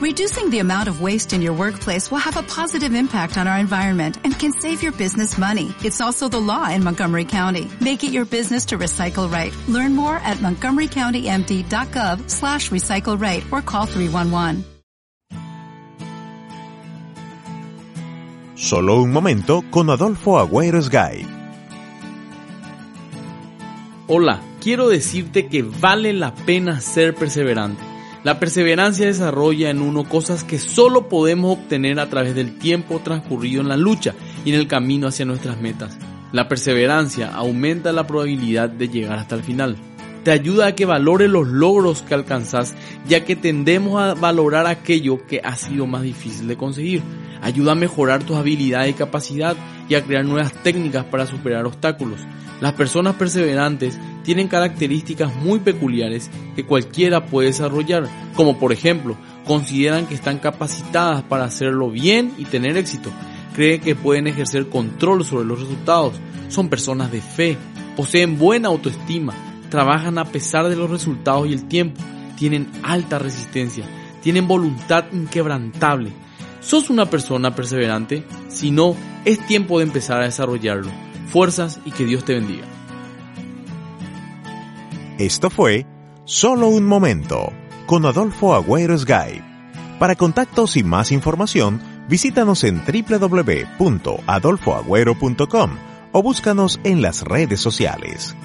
Reducing the amount of waste in your workplace will have a positive impact on our environment and can save your business money. It's also the law in Montgomery County. Make it your business to recycle right. Learn more at montgomerycountymd.gov slash recycle right or call 311. Solo un momento con Adolfo Agüero Sgay. Hola, quiero decirte que vale la pena ser perseverante. La perseverancia desarrolla en uno cosas que solo podemos obtener a través del tiempo transcurrido en la lucha y en el camino hacia nuestras metas. La perseverancia aumenta la probabilidad de llegar hasta el final. Te ayuda a que valores los logros que alcanzas, ya que tendemos a valorar aquello que ha sido más difícil de conseguir. Ayuda a mejorar tus habilidades y capacidad y a crear nuevas técnicas para superar obstáculos. Las personas perseverantes tienen características muy peculiares que cualquiera puede desarrollar, como por ejemplo, consideran que están capacitadas para hacerlo bien y tener éxito, creen que pueden ejercer control sobre los resultados, son personas de fe, poseen buena autoestima, trabajan a pesar de los resultados y el tiempo, tienen alta resistencia, tienen voluntad inquebrantable. ¿Sos una persona perseverante? Si no, es tiempo de empezar a desarrollarlo. Fuerzas y que Dios te bendiga. Esto fue Solo un momento con Adolfo Agüero Sgay. Para contactos y más información, visítanos en www.adolfoagüero.com o búscanos en las redes sociales.